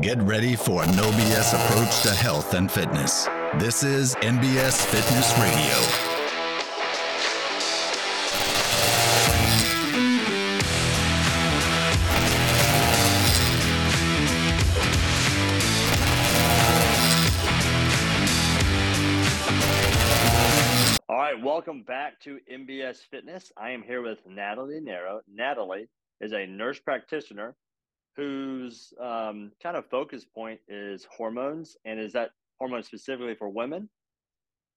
Get ready for a no BS approach to health and fitness. This is NBS Fitness Radio. All right, welcome back to NBS Fitness. I am here with Natalie Narrow. Natalie is a nurse practitioner whose um, kind of focus point is hormones. And is that hormones specifically for women?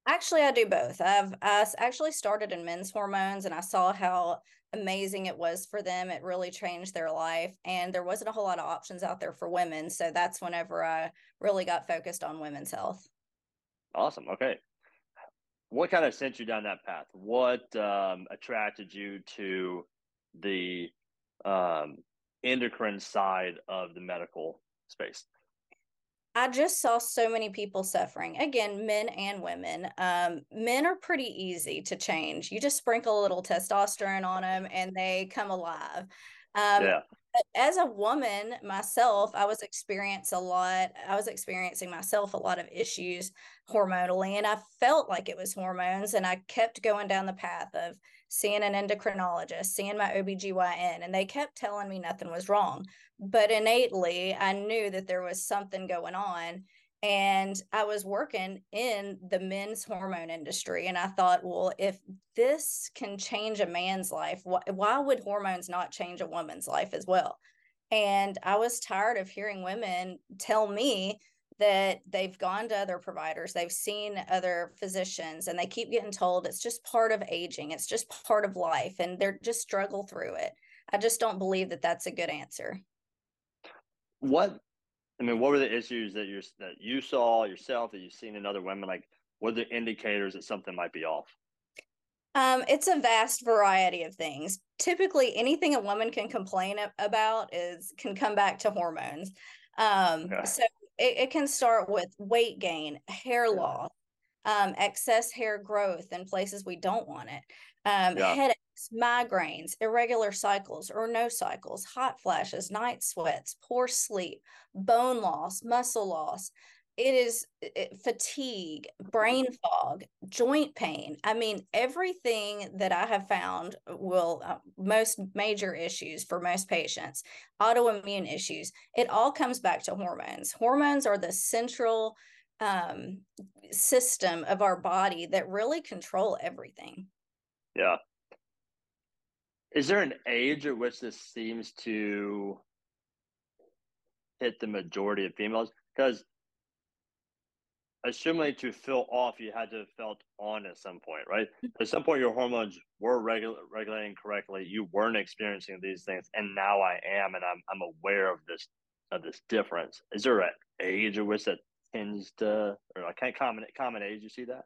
Actually, I do both. I've I actually started in men's hormones and I saw how amazing it was for them. It really changed their life. And there wasn't a whole lot of options out there for women. So that's whenever I really got focused on women's health. Awesome. Okay. What kind of sent you down that path? What um, attracted you to the um, endocrine side of the medical space? I just saw so many people suffering. Again, men and women. Um, men are pretty easy to change. You just sprinkle a little testosterone on them and they come alive. Um, yeah. As a woman myself, I was experiencing a lot. I was experiencing myself a lot of issues hormonally, and I felt like it was hormones. And I kept going down the path of seeing an endocrinologist, seeing my OBGYN, and they kept telling me nothing was wrong. But innately, I knew that there was something going on. And I was working in the men's hormone industry. And I thought, well, if this can change a man's life, why, why would hormones not change a woman's life as well? And I was tired of hearing women tell me that they've gone to other providers, they've seen other physicians, and they keep getting told it's just part of aging, it's just part of life, and they're just struggle through it. I just don't believe that that's a good answer. What, I mean, what were the issues that you that you saw yourself that you've seen in other women? Like, what are the indicators that something might be off? Um, it's a vast variety of things. Typically, anything a woman can complain about is can come back to hormones. Um, okay. So it, it can start with weight gain, hair loss, um, excess hair growth in places we don't want it, um, yeah. headaches, migraines, irregular cycles or no cycles, hot flashes, night sweats, poor sleep, bone loss, muscle loss. It is it, fatigue, brain fog, joint pain. I mean, everything that I have found will, uh, most major issues for most patients, autoimmune issues, it all comes back to hormones. Hormones are the central um, system of our body that really control everything. Yeah. Is there an age at which this seems to hit the majority of females? Because assuming to fill off, you had to have felt on at some point, right? Mm-hmm. At some point, your hormones were regu- regulating correctly. You weren't experiencing these things, and now I am, and I'm I'm aware of this of this difference. Is there an age at which that tends to, or like common common age? You see that?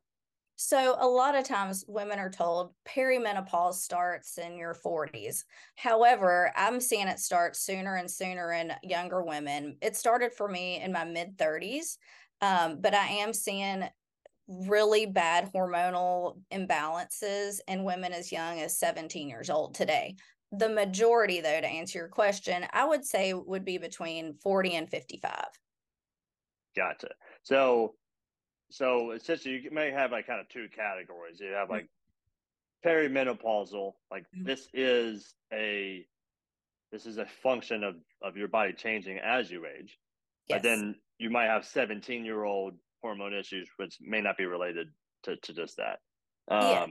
So, a lot of times women are told perimenopause starts in your 40s. However, I'm seeing it start sooner and sooner in younger women. It started for me in my mid 30s. Um, but I am seeing really bad hormonal imbalances in women as young as 17 years old today. The majority, though, to answer your question, I would say would be between 40 and 55. Gotcha. So, so essentially, you may have like kind of two categories. You have like mm-hmm. perimenopausal, like mm-hmm. this is a this is a function of of your body changing as you age. Yes. But then you might have 17 year old hormone issues, which may not be related to, to just that. Um, yeah.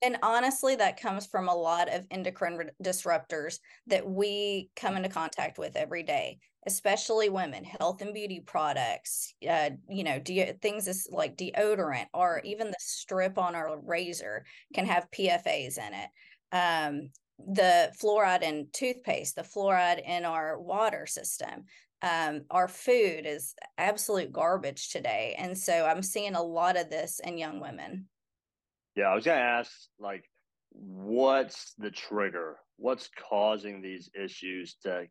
And honestly, that comes from a lot of endocrine disruptors that we come into contact with every day, especially women, health and beauty products, uh, you know, de- things is like deodorant or even the strip on our razor can have PFAs in it. Um, the fluoride in toothpaste, the fluoride in our water system um, our food is absolute garbage today. And so I'm seeing a lot of this in young women. Yeah, I was going to ask, like, what's the trigger? What's causing these issues to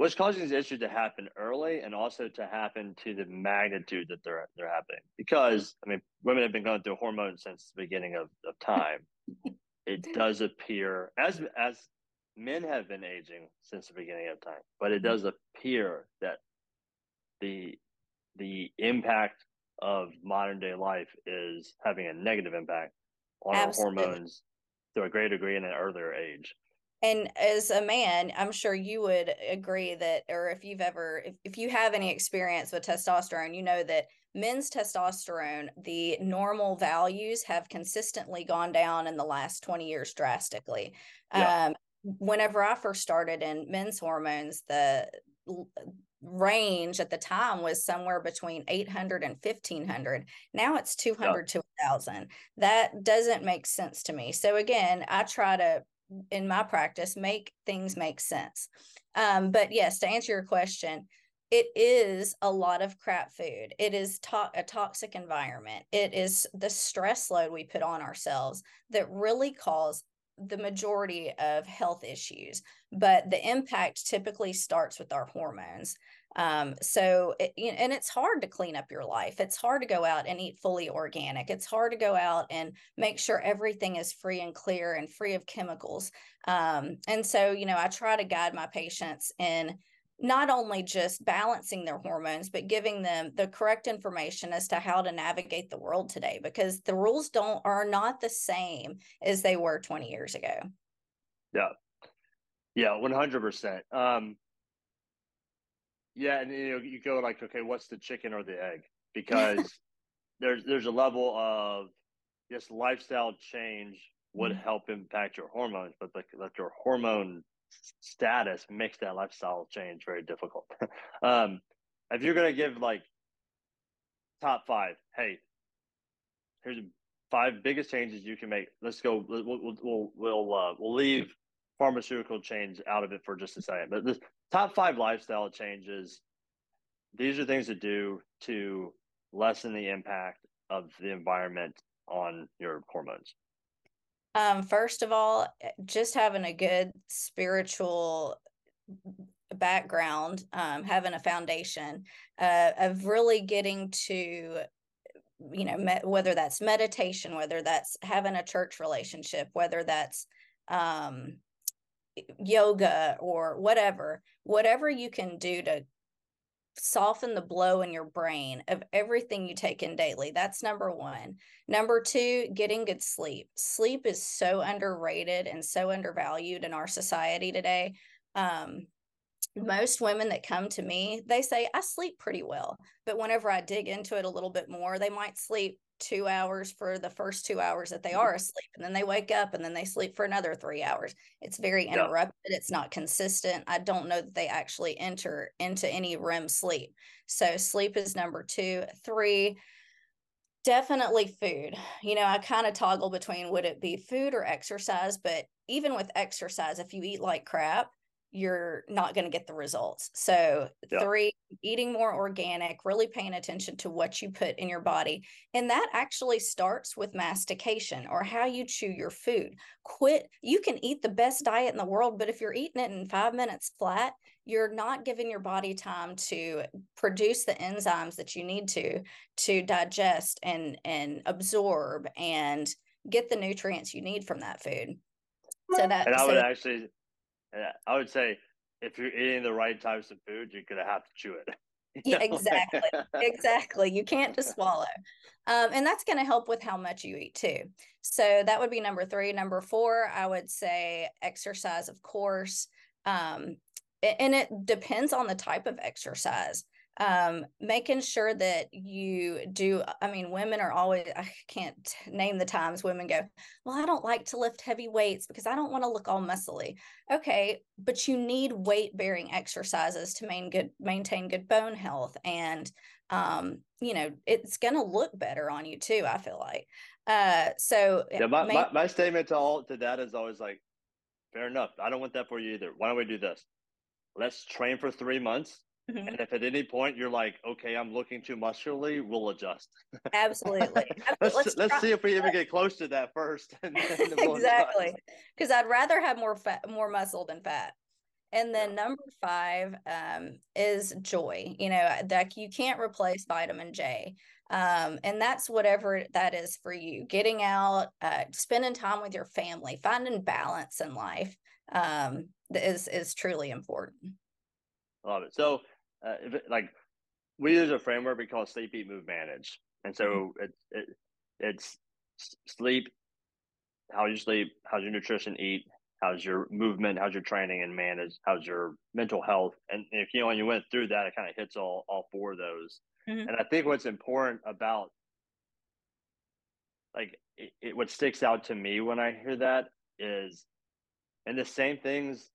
what's causing these issues to happen early and also to happen to the magnitude that they're they're happening because i mean women have been going through hormones since the beginning of, of time it does appear as as men have been aging since the beginning of time, but it does appear that the the impact of modern day life is having a negative impact on Absolutely. our hormones to a great degree in an earlier age. And as a man, I'm sure you would agree that, or if you've ever, if, if you have any experience with testosterone, you know that men's testosterone, the normal values have consistently gone down in the last 20 years drastically. Yeah. Um, whenever I first started in men's hormones, the range at the time was somewhere between 800 and 1500 now it's 200 to 1000 that doesn't make sense to me. So again i try to in my practice make things make sense. Um, but yes to answer your question it is a lot of crap food. It is to- a toxic environment. It is the stress load we put on ourselves that really cause the majority of health issues, but the impact typically starts with our hormones. Um, so, it, and it's hard to clean up your life. It's hard to go out and eat fully organic. It's hard to go out and make sure everything is free and clear and free of chemicals. Um, and so, you know, I try to guide my patients in not only just balancing their hormones, but giving them the correct information as to how to navigate the world today because the rules don't are not the same as they were 20 years ago. Yeah. Yeah, 100%. Um yeah, and you know, you go like, okay, what's the chicken or the egg? Because there's there's a level of this lifestyle change would mm-hmm. help impact your hormones, but like, like your hormone status makes that lifestyle change very difficult. um, if you're gonna give like top five, hey, here's five biggest changes you can make. Let's go. We'll we'll we'll we'll, uh, we'll leave pharmaceutical change out of it for just a second. But the top five lifestyle changes. These are things to do to lessen the impact of the environment on your hormones. Um, first of all, eh, just having a good spiritual background, um, having a foundation uh, of really getting to, you know, me- whether that's meditation, whether that's having a church relationship, whether that's um, yoga or whatever, whatever you can do to soften the blow in your brain of everything you take in daily. That's number one. Number two, getting good sleep. Sleep is so underrated and so undervalued in our society today. Um, most women that come to me, they say, I sleep pretty well. But whenever I dig into it a little bit more, they might sleep two hours for the first two hours that they are mm-hmm. asleep and then they wake up and then they sleep for another three hours. It's very interrupted yeah. it's not consistent. I don't know that they actually enter into any rem sleep. So sleep is number two. Three definitely food. You know i kind of toggle between would it be food or exercise but even with exercise if you eat like crap you're not going to get the results. So, yeah. three, eating more organic, really paying attention to what you put in your body. And that actually starts with mastication or how you chew your food. Quit, you can eat the best diet in the world, but if you're eating it in five minutes flat, you're not giving your body time to produce the enzymes that you need to to digest and and absorb and get the nutrients you need from that food. So that and I would so, actually I would say if you're eating the right types of food, you're gonna have to chew it. yeah, exactly, exactly. You can't just swallow, um, and that's gonna help with how much you eat too. So that would be number three. Number four, I would say exercise, of course. Um, and it depends on the type of exercise um, making sure that you do i mean women are always i can't name the times women go well i don't like to lift heavy weights because i don't want to look all muscly. Okay but you need weight bearing exercises to maintain good maintain good bone health and um, you know it's going to look better on you too i feel like. Uh so yeah my, my, my statement to all to that is always like fair enough i don't want that for you either. Why don't we do this? Let's train for three months Mm-hmm. And if at any point you're like, okay, I'm looking too muscularly, we'll adjust. Absolutely. let's let's, let's see if we even get close to that first. we'll exactly. Because I'd rather have more fat, more muscle than fat. And then number five um, is joy. You know, that you can't replace vitamin J. Um, and that's whatever that is for you. Getting out, uh, spending time with your family, finding balance in life um, is is truly important. Love it. So, uh, it, like we use a framework we call sleep, eat, move, manage, and so mm-hmm. it, it it's sleep, how you sleep, how's your nutrition, eat, how's your movement, how's your training, and manage, how's your mental health, and if you know when you went through that, it kind of hits all all four of those. Mm-hmm. And I think what's important about like it, it, what sticks out to me when I hear that is, and the same things,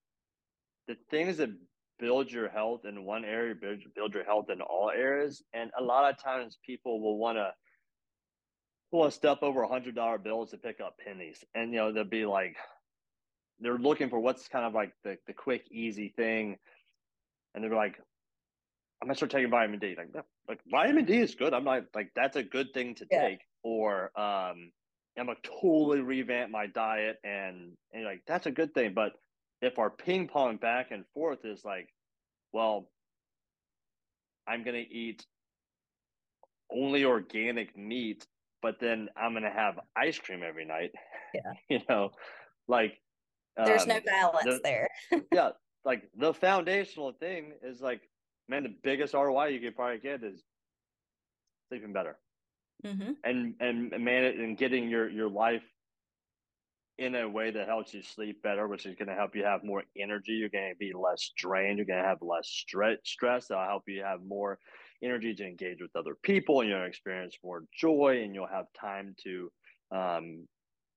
the things that build your health in one area, build, build your health in all areas. And a lot of times people will want to pull a step over a hundred dollar bills to pick up pennies. And, you know, they'll be like, they're looking for what's kind of like the, the quick, easy thing. And they're like, I'm gonna start taking vitamin D. Like, like vitamin D is good. I'm not like that's a good thing to yeah. take. Or um, I'm gonna totally revamp my diet, and and like that's a good thing. But if our ping pong back and forth is like, well, I'm going to eat only organic meat, but then I'm going to have ice cream every night. Yeah. you know, like there's um, no balance the, there. yeah. Like the foundational thing is like, man, the biggest ROI you could probably get is sleeping better. Mm-hmm. And, and man, and getting your, your life in a way that helps you sleep better, which is going to help you have more energy. You're going to be less drained. You're going to have less stress. Stress that'll help you have more energy to engage with other people, and you'll experience more joy, and you'll have time to, um,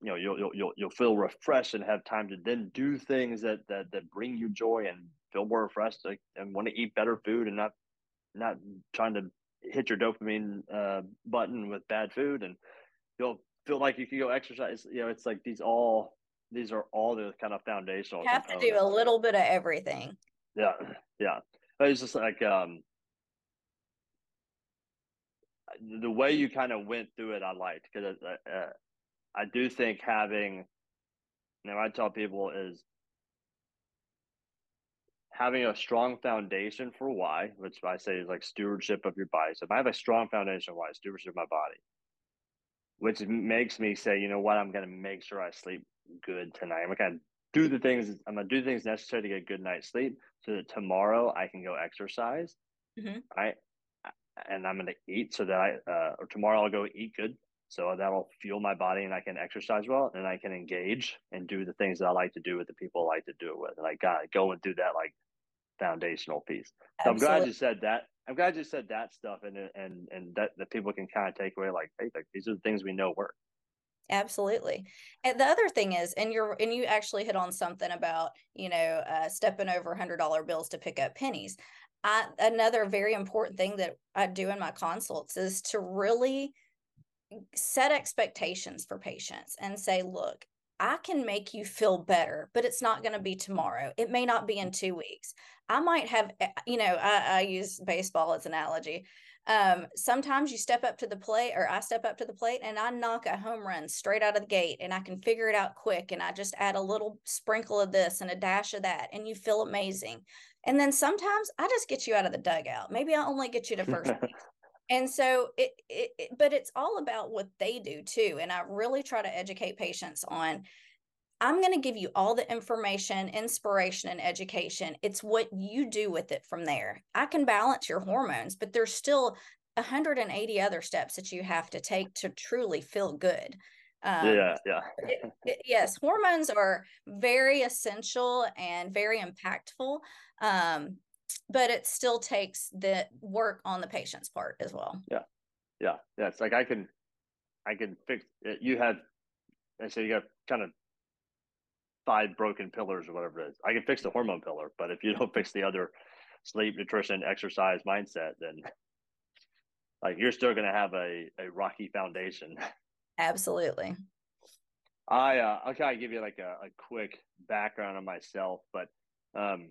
you know, you'll, you'll you'll you'll feel refreshed and have time to then do things that that that bring you joy and feel more refreshed and want to eat better food and not not trying to hit your dopamine uh, button with bad food and you'll feel like you can go exercise. You know, it's like these all these are all the kind of foundational. You have to do a little bit of everything. Yeah, yeah. It's just like um the way you kind of went through it. I liked because uh, uh, I do think having. You know, I tell people is having a strong foundation for why, which I say is like stewardship of your body. So if I have a strong foundation why, stewardship of my body, which makes me say, you know what, I'm gonna make sure I sleep good tonight. I'm gonna do the things I'm gonna do things necessary to get a good night's sleep so that tomorrow I can go exercise. Mm-hmm. Right. And I'm gonna eat so that I uh, or tomorrow I'll go eat good. So that'll fuel my body and I can exercise well and I can engage and do the things that I like to do with the people I like to do it with. And I got to go and do that like foundational piece. So I'm glad you said that. I'm glad you said that stuff and and and that that people can kind of take away like, hey, like these are the things we know work. Absolutely. And the other thing is, and you're and you actually hit on something about, you know, uh, stepping over hundred dollar bills to pick up pennies. I, another very important thing that I do in my consults is to really set expectations for patients and say, look, I can make you feel better, but it's not going to be tomorrow. It may not be in two weeks. I might have, eh, you know, I, I use baseball as an analogy. Um, sometimes you step up to the plate, or I step up to the plate and I knock a home run straight out of the gate, and I can figure it out quick. And I just add a little sprinkle of this and a dash of that, and you feel amazing. And then sometimes I just get you out of the dugout. Maybe I only get you to first base. And so it, it, it, but it's all about what they do too. And I really try to educate patients on I'm going to give you all the information, inspiration, and education. It's what you do with it from there. I can balance your hormones, but there's still 180 other steps that you have to take to truly feel good. Um, yeah, yeah. it, it, yes, hormones are very essential and very impactful, um, but it still takes the work on the patient's part as well. Yeah, yeah, yeah. It's like I can, I can fix. It. You had, I say you got kind of five broken pillars or whatever it is. I can fix the hormone pillar, but if you don't fix the other sleep, nutrition, exercise, mindset, then like you're still going to have a, a rocky foundation. Absolutely. I uh, I'll kind of give you like a, a quick background on myself, but um,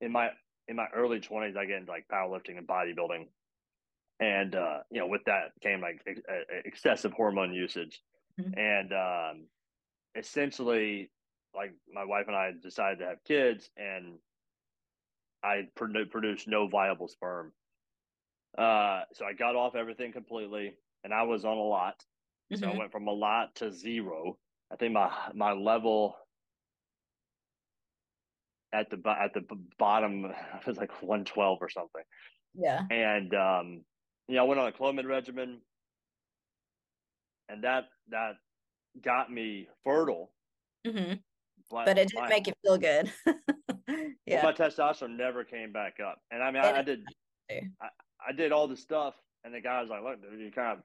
in my in my early twenties, I get into like powerlifting and bodybuilding, and uh, you know with that came like ex- excessive hormone usage, mm-hmm. and um, essentially like my wife and I decided to have kids, and I produced no viable sperm. Uh, so I got off everything completely, and I was on a lot. Mm-hmm. So I mm-hmm. went from a lot to zero. I think my my level at the at the bottom. It was like 112 or something. Yeah. And um, you know, I went on a Clomid regimen, and that that got me fertile. Mm-hmm. But, but, it didn't my, make you feel good. yeah. my testosterone never came back up, and I mean, I, I, did, I, I, did all the stuff, and the guy was like, "Look, dude, you kind of,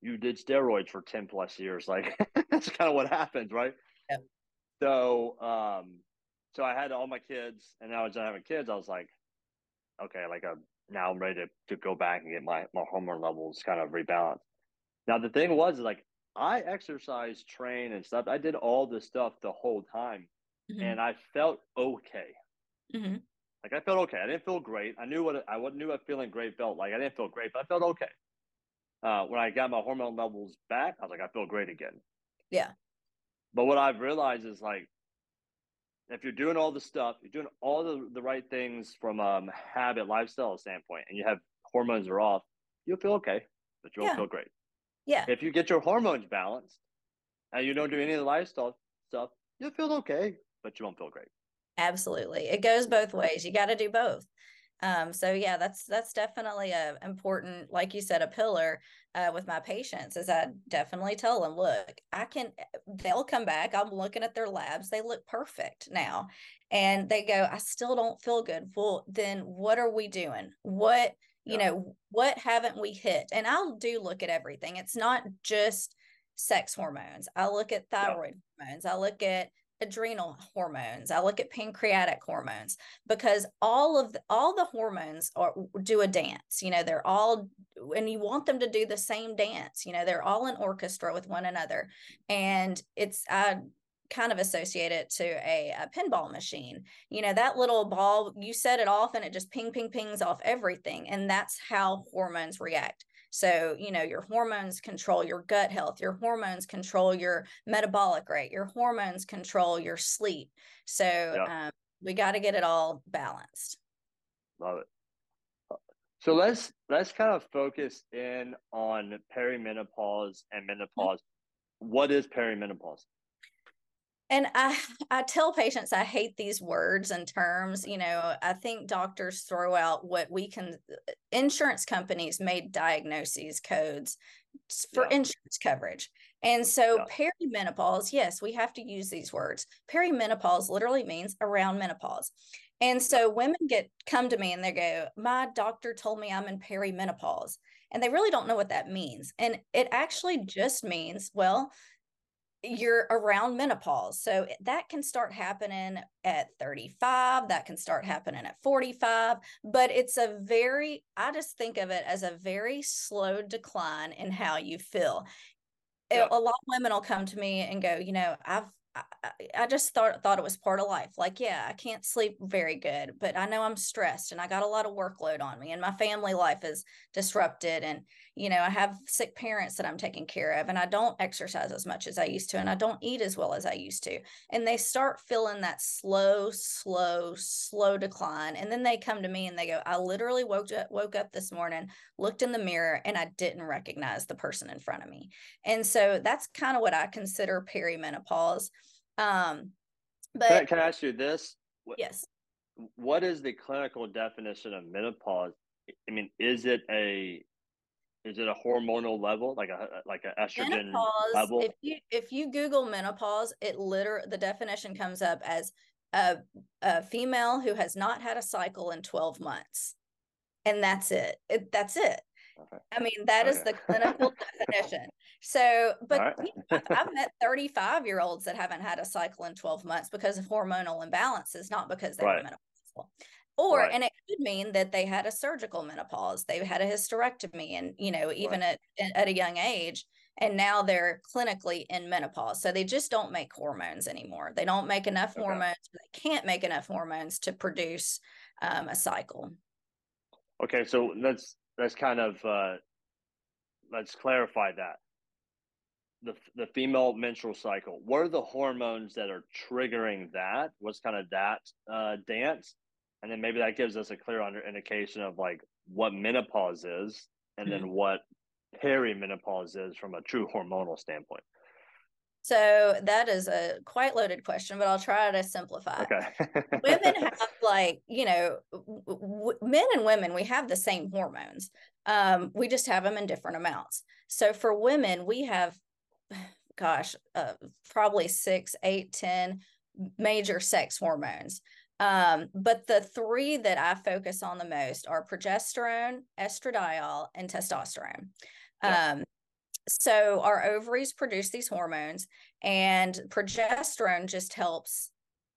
you did steroids for ten plus years. Like that's kind of what happens, right?" Yeah. So, um, so I had all my kids, and now I was done having kids. I was like, okay, like a, uh, now I'm ready to, to go back and get my my hormone levels kind of rebalanced. Now the thing was like I exercise, train, and stuff. I did all this stuff the whole time, mm-hmm. and I felt okay. Mm-hmm. Like I felt okay. I didn't feel great. I knew what I knew what feeling great felt like. I didn't feel great, but I felt okay. Uh, when I got my hormone levels back, I was like, I feel great again. Yeah. But what I've realized is like, if you're doing all the stuff, you're doing all the, the right things from um habit lifestyle standpoint, and you have hormones are off, you'll feel okay, but you won't yeah. feel great. Yeah. If you get your hormones balanced and you don't do any of the lifestyle stuff, you'll feel okay, but you won't feel great. Absolutely. It goes both ways. You got to do both. Um, so yeah, that's that's definitely a important, like you said, a pillar uh, with my patients. Is I definitely tell them, look, I can. They'll come back. I'm looking at their labs; they look perfect now, and they go, I still don't feel good. Well, then what are we doing? What you yeah. know what haven't we hit and i'll do look at everything it's not just sex hormones i look at thyroid yeah. hormones i look at adrenal hormones i look at pancreatic hormones because all of the, all the hormones are do a dance you know they're all and you want them to do the same dance you know they're all in orchestra with one another and it's i kind of associate it to a, a, pinball machine. You know, that little ball, you set it off and it just ping, ping, pings off everything. And that's how hormones react. So, you know, your hormones control your gut health, your hormones control your metabolic rate, your hormones control your sleep. So, yeah. um, we got to get it all balanced. Love it. So let's let's kind of focus in on perimenopause and mm-hmm. menopause. Mm-hmm. What is perimenopause? And I I tell patients I hate these words and terms. You know, I think doctors throw out what we can. Insurance companies made diagnoses codes for yeah. insurance coverage, and so yeah. perimenopause. Yes, we have to use these words. Perimenopause literally means around menopause. And so women get come to me and they go, "My doctor told me I'm in perimenopause." And they really don't know what that means. And it actually just means, well, you're around menopause. So eh, that can start happening at 35, that can start happening at 45, but it's a very, I just think of it as a very slow decline in how you feel. Eh, yeah. A lot of women will come to me and go, you know, I've I, I just thought thought it was part of life. Like, yeah, I can't sleep very good, but I know I'm stressed and I got a lot of workload on me and my family life is disrupted and you know, I have sick parents that I'm taking care of and I don't exercise as much as I used to and I don't eat as well as I used to. And they start feeling that slow, slow, slow decline and then they come to me and they go, "I literally woke up woke up this morning, looked in the mirror and I didn't recognize the person in front of me." And so that's kind of what I consider perimenopause um, but can I, can I ask you this? Yes. What is the clinical definition of menopause? I mean, is it a is it a hormonal level like a uh, like a estrogen menopause, level? If you if you Google menopause, it literally the definition comes up as a a female who has not had a cycle in twelve months, and that's it. it that's it. Okay. I mean, that okay. is the clinical definition. So, but right. I've met 35 year olds that haven't had a cycle in 12 months because of hormonal imbalances, not because they right. were menopausal. Or, right. and it could mean that they had a surgical menopause, they had a hysterectomy, and, you know, even at, at a young age, and now they're clinically in menopause. So they just don't make hormones anymore. They don't make enough okay. hormones. They can't make enough hormones to produce um, a cycle. Okay, so let's let's kind of uh, let's clarify that the the female menstrual cycle. What are the hormones that are triggering that? What's kind of that uh, dance? And then maybe that gives us a clear under indication of like what menopause is, and mm-hmm. then what perimenopause is from a true hormonal standpoint. So that is a quite loaded question, but I'll try to simplify. Okay. women have like, you know, w- men and women, we have the same hormones. Um, we just have them in different amounts. So for women, we have, gosh, uh, probably six, eight, ten major sex hormones. Um, but the three that I focus on the most are progesterone, estradiol, and testosterone. Yeah. Um, so our ovaries produce these hormones, and progesterone just helps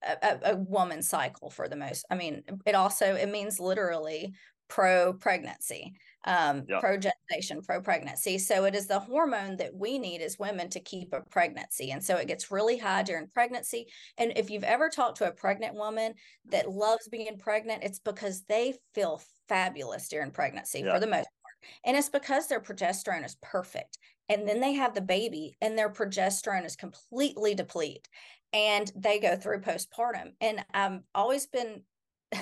a, a, woman's cycle for the most. I mean, it also it means literally pro pregnancy, um, yeah. pro pregnancy. So it is the hormone that we need as women to keep a pregnancy, and so it gets really high during pregnancy. And if you've ever talked to a pregnant woman that loves being pregnant, it's because they feel fabulous during pregnancy yeah. for the most part. and it's because their progesterone is perfect. And then they have the baby and their progesterone is completely depleted and they go through postpartum. And I've always been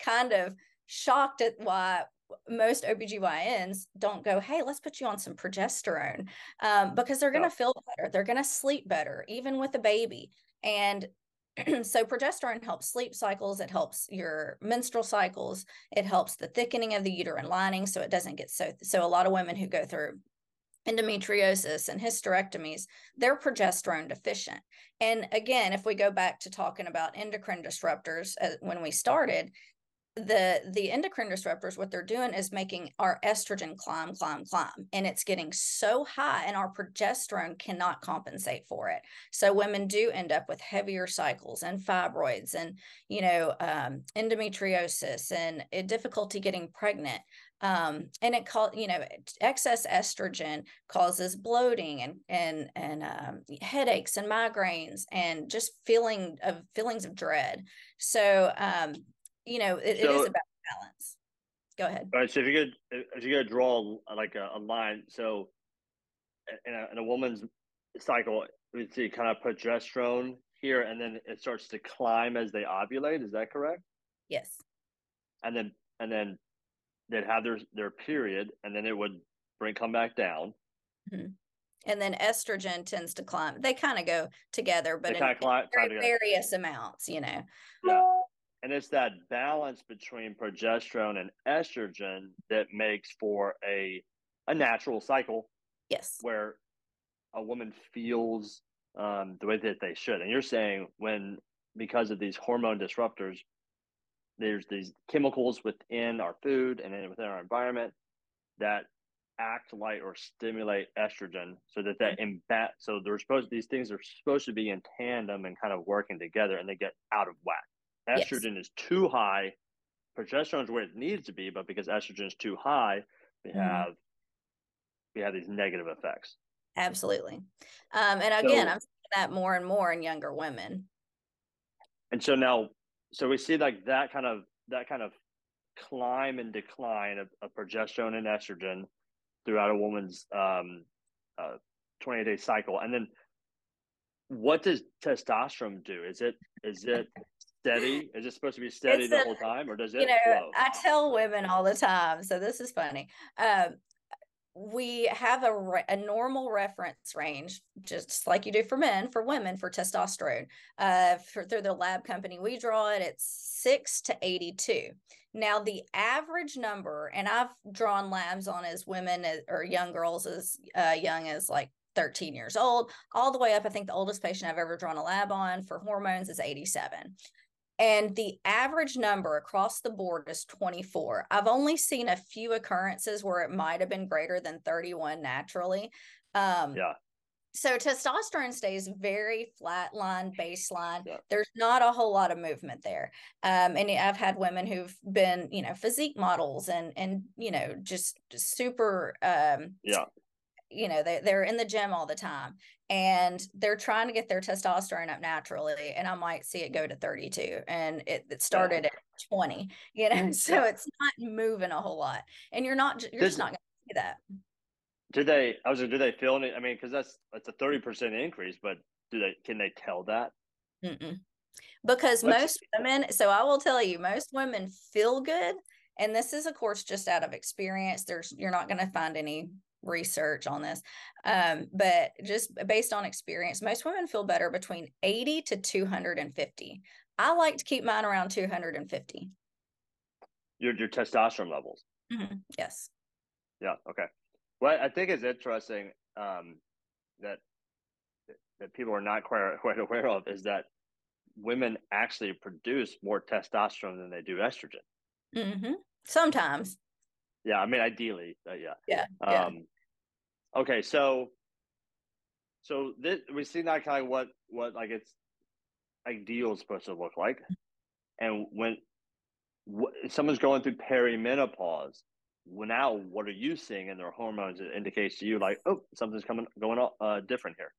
kind of shocked at why most OBGYNs don't go, hey, let's put you on some progesterone um, because they're going to feel better. They're going to sleep better, even with a baby. And so progesterone helps sleep cycles it helps your menstrual cycles it helps the thickening of the uterine lining so it doesn't get so so a lot of women who go through endometriosis and hysterectomies they're progesterone deficient and again if we go back to talking about endocrine disruptors uh, when we started the the endocrine disruptors what they're doing is making our estrogen climb climb climb and it's getting so high and our progesterone cannot compensate for it. So women do end up with heavier cycles and fibroids and you know um, endometriosis and uh, difficulty getting pregnant. Um, and it called you know excess estrogen causes bloating and and and um, headaches and migraines and just feeling of feelings of dread. So um, you know, it, so, it is about balance. Go ahead. All right. So if you could, if you could draw like a, a line, so in a, in a woman's cycle, we see kind of progesterone here, and then it starts to climb as they ovulate. Is that correct? Yes. And then, and then they'd have their their period, and then it would bring come back down. Mm-hmm. And then estrogen tends to climb. They kind of go together, but in, climb, in various amounts, you know. Yeah. And it's that balance between progesterone and estrogen that makes for a a natural cycle. Yes. Where a woman feels um, the way that they should. And you're saying when because of these hormone disruptors, there's these chemicals within our food and within our environment that act like or stimulate estrogen so that that mm-hmm. imba- so they're supposed these things are supposed to be in tandem and kind of working together and they get out of whack Estrogen yes. is too high. Progesterone is where it needs to be, but because estrogen is too high, we mm-hmm. have we have these negative effects. Absolutely. Um, and again, so, I'm seeing that more and more in younger women. And so now, so we see like that kind of that kind of climb and decline of, of progesterone and estrogen throughout a woman's um, uh, 28 day cycle, and then what does testosterone do? Is it is it steady? Is it supposed to be steady it's the a, whole time, or does it? You know, flow? I tell women all the time. So this is funny. Um, we have a, re- a normal reference range, just like you do for men, for women, for testosterone. Uh, for, through the lab company we draw it, it's six to 82. Now, the average number, and I've drawn labs on as women as, or young girls as uh, young as like 13 years old, all the way up. I think the oldest patient I've ever drawn a lab on for hormones is 87. And the average number across the board is 24. I've only seen a few occurrences where it might have been greater than 31 naturally. Um, yeah. So testosterone stays very flat line baseline. Yeah. There's not a whole lot of movement there. Um, and I've had women who've been, you know, physique models and and you know just super um, yeah you know they, they're in the gym all the time and they're trying to get their testosterone up naturally and i might see it go to 32 and it, it started yeah. at 20 you know so it's not moving a whole lot and you're not you're just not going to see that do they i was do they feel it i mean because that's that's a 30 percent increase but do they can they tell that Mm-mm. because What's, most women so i will tell you most women feel good and this is of course just out of experience there's you're not going to find any research on this. Um, but just based on experience, most women feel better between 80 to 250. I like to keep mine around 250. Your your testosterone levels. Mm-hmm. Yes. Yeah. Okay. Well, I think it's interesting um, that that people are not quite quite aware of is that women actually produce more testosterone than they do estrogen. Mm-hmm. Sometimes. Yeah, I mean, ideally, uh, yeah. Yeah. yeah. Okay, so so this we see that kind of what what like it's ideal is supposed to look like, and when someone's going through perimenopause, well, now what are you seeing in their hormones that indicates to you like, oh, something's coming going on uh, different here?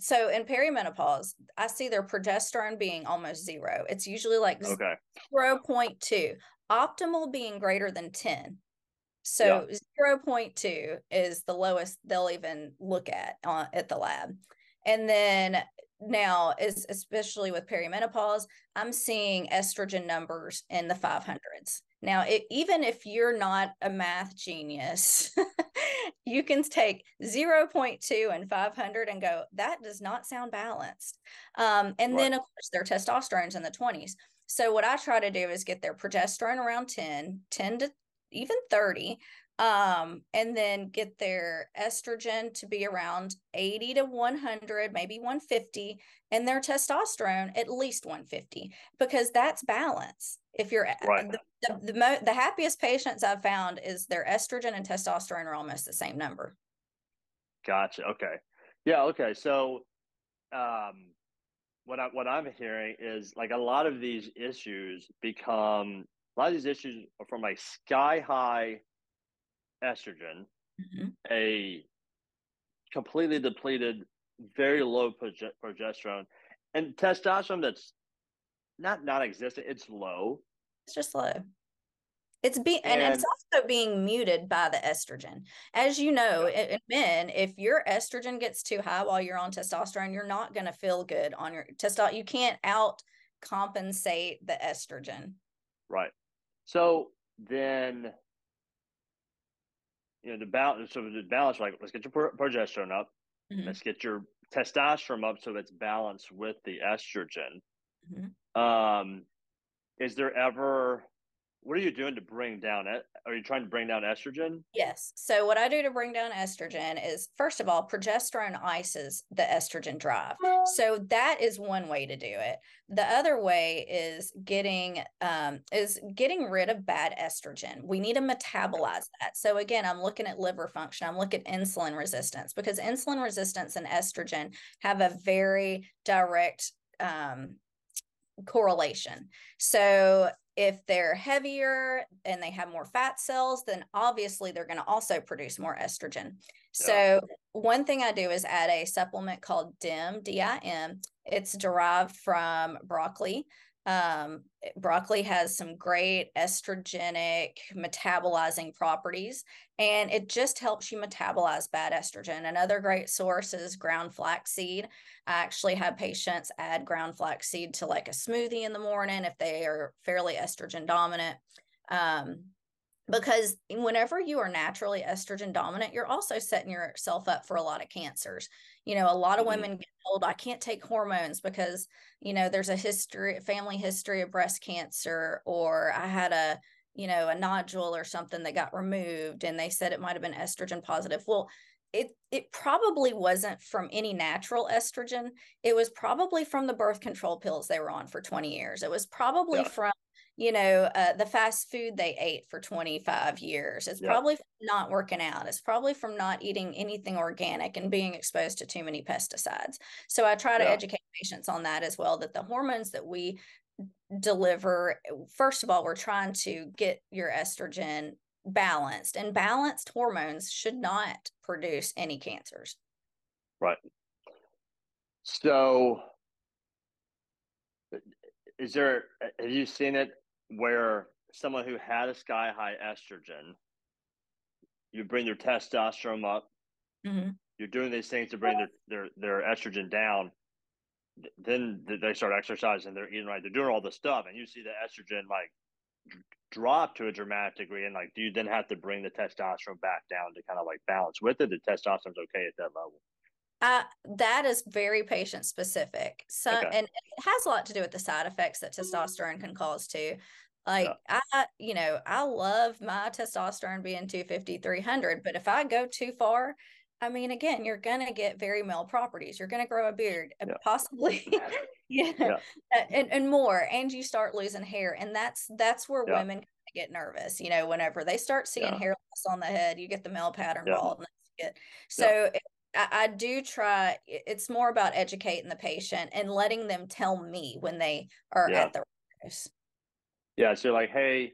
So in perimenopause, I see their progesterone being almost zero. It's usually like okay. 0.2, optimal being greater than 10. So yeah. 0.2 is the lowest they'll even look at uh, at the lab. And then now is especially with perimenopause, I'm seeing estrogen numbers in the 500s. Now, it, even if you're not a math genius, you can take 0.2 and 500 and go, that does not sound balanced. Um, and right. then, of course, their testosterone's in the 20s. So, what I try to do is get their progesterone around 10, 10 to even 30, um, and then get their estrogen to be around 80 to 100, maybe 150, and their testosterone at least 150, because that's balance. If you're right. the, the, the, mo- the happiest patients I've found is their estrogen and testosterone are almost the same number. Gotcha. Okay. Yeah. Okay. So, um, what I what I'm hearing is like a lot of these issues become a lot of these issues are from a sky high estrogen, mm-hmm. a completely depleted, very low progesterone, and testosterone that's not non-existent. It's low. It's just low. It's being and, and, it's also being muted by the estrogen. As you know, in, in men, if your estrogen gets too high while you're on testosterone, you're not going to feel good on your testosterone. You can't out compensate the estrogen. Right. So then you know the balance. So the balance, like let's get your progesterone up. Mm-hmm. Let's get your testosterone up so it's balanced with the estrogen. Mm-hmm. Um, is there ever what are you doing to bring down it? Are you trying to bring down estrogen? Yes. So what I do to bring down estrogen is first of all, progesterone ices the estrogen drive. So that is one way to do it. The other way is getting um, is getting rid of bad estrogen. We need to metabolize that. So again, I'm looking at liver function. I'm looking at insulin resistance because insulin resistance and estrogen have a very direct um, correlation. So if they're heavier and they have more fat cells, then obviously they're going to also produce more estrogen. So one thing I do is add a supplement called DIM, D-I-M. It's derived from broccoli. Um, broccoli has some great estrogenic metabolizing properties, and it just helps you metabolize bad estrogen. Another great source is ground flaxseed. I actually have patients add ground flaxseed to like a smoothie in the morning if they are fairly estrogen dominant. Um, because whenever you are naturally estrogen dominant you're also setting yourself up for a lot of cancers you know a lot of mm-hmm. women get told i can't take hormones because you know there's a history family history of breast cancer or i had a you know a nodule or something that got removed and they said it might have been estrogen positive well it it probably wasn't from any natural estrogen it was probably from the birth control pills they were on for 20 years it was probably yeah. from you know, uh, the fast food they ate for 25 years. It's yep. probably not working out. It's probably from not eating anything organic and being exposed to too many pesticides. So I try to yep. educate patients on that as well that the hormones that we deliver, eh, first of all, we're trying to get your estrogen balanced, and balanced hormones should not produce any cancers. Right. So, eh, is there, eh, have you seen it where someone who had a sky high estrogen, you bring their testosterone up, mm-hmm. you're doing these things to bring their, their, their estrogen down. Then they start exercising, they're eating right, they're doing all this stuff, and you see the estrogen like drop to a dramatic degree and like do you then have to bring the testosterone back down to kind of like balance with it the testosterone's okay at that level uh, that is very patient specific so okay. and it has a lot to do with the side effects that testosterone can cause too like yeah. i you know i love my testosterone being 250 300 but if i go too far I mean, again, you're gonna get very male properties. You're gonna grow a beard, yeah. possibly, yeah, yeah. And, and more, and you start losing hair, and that's that's where yeah. women get nervous. You know, whenever they start seeing hair loss on the head, you get the male pattern baldness. So it, I, I do try. It's more about educating the patient and letting them tell me when they are at the right dose. Yeah, so like, hey,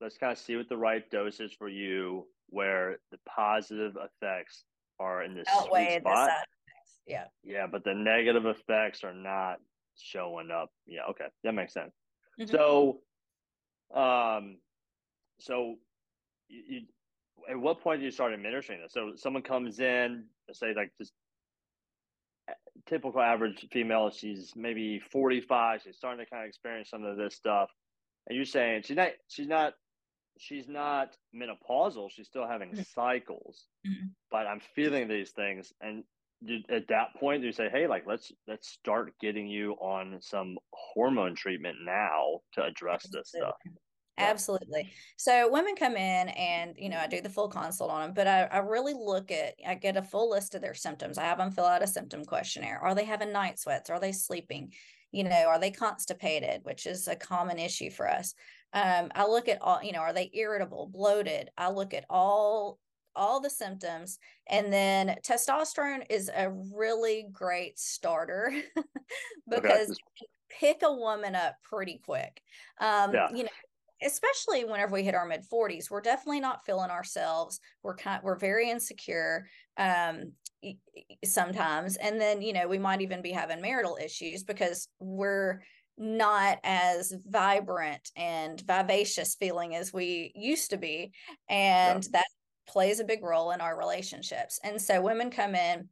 let's kind of see what the right dose is for you, where the positive effects are in this side effects. Yeah. Yeah, but the negative effects are not showing up. Yeah, okay. That makes sense. Mm-hmm. So um so you, at what point do you start administering this? So someone comes in, say like this typical average female, she's maybe 45, she's starting to kind of experience some of this stuff. And you're saying she's not she's not she's not menopausal she's still having mm-hmm. cycles mm-hmm. but i'm feeling these things and at that point do you say hey like let's let's start getting you on some hormone treatment now to address this stuff. Absolutely. So women come in and, you know, I do the full consult on them, but I, I really look at, I get a full list of their symptoms. I have them fill out a symptom questionnaire. Are they having night sweats? Are they sleeping? You know, are they constipated, which is a common issue for us? Um, I look at all, you know, are they irritable, bloated? I look at all all the symptoms and then testosterone is a really great starter because okay. pick a woman up pretty quick um, yeah. you know especially whenever we hit our mid 40s we're definitely not feeling ourselves. We're kind we're very insecure um, sometimes. And then you know we might even be having marital issues because we're not as vibrant and vivacious feeling as we used to be. And yeah. that plays a big role in our relationships. And so women come in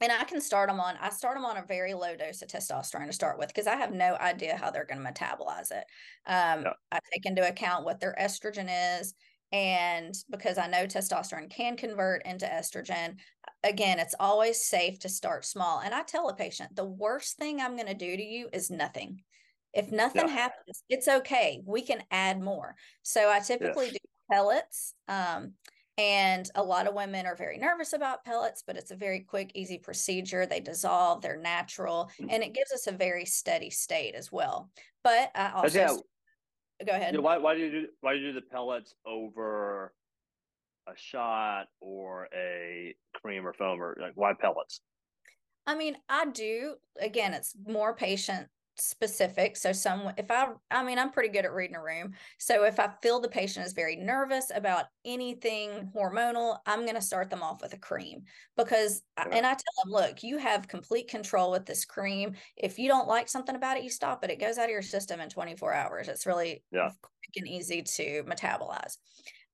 and I can start them on I start them on a very low dose of testosterone to start with because I have no idea how they're going to metabolize it. Um, yeah. I take into account what their estrogen is and because I know testosterone can convert into estrogen, again, it's always safe to start small. And I tell a patient, the worst thing I'm going to do to you is nothing. If nothing yeah. happens, it's okay. We can add more. So I typically yes. do pellets. Um, and a lot of women are very nervous about pellets, but it's a very quick, easy procedure. They dissolve, they're natural, mm. and it gives us a very steady state as well. But I also yeah, go ahead. Yeah, why, why do you do why do you do the pellets over a shot or a cream or foam or like why pellets? I mean, I do. Again, it's more patient specific so some if i i mean i'm pretty good at reading a room so if i feel the patient is very nervous about anything hormonal i'm going to start them off with a cream because yeah. and i tell them look you have complete control with this cream if you don't like something about it you stop it it goes out of your system in 24 hours it's really yeah. quick and easy to metabolize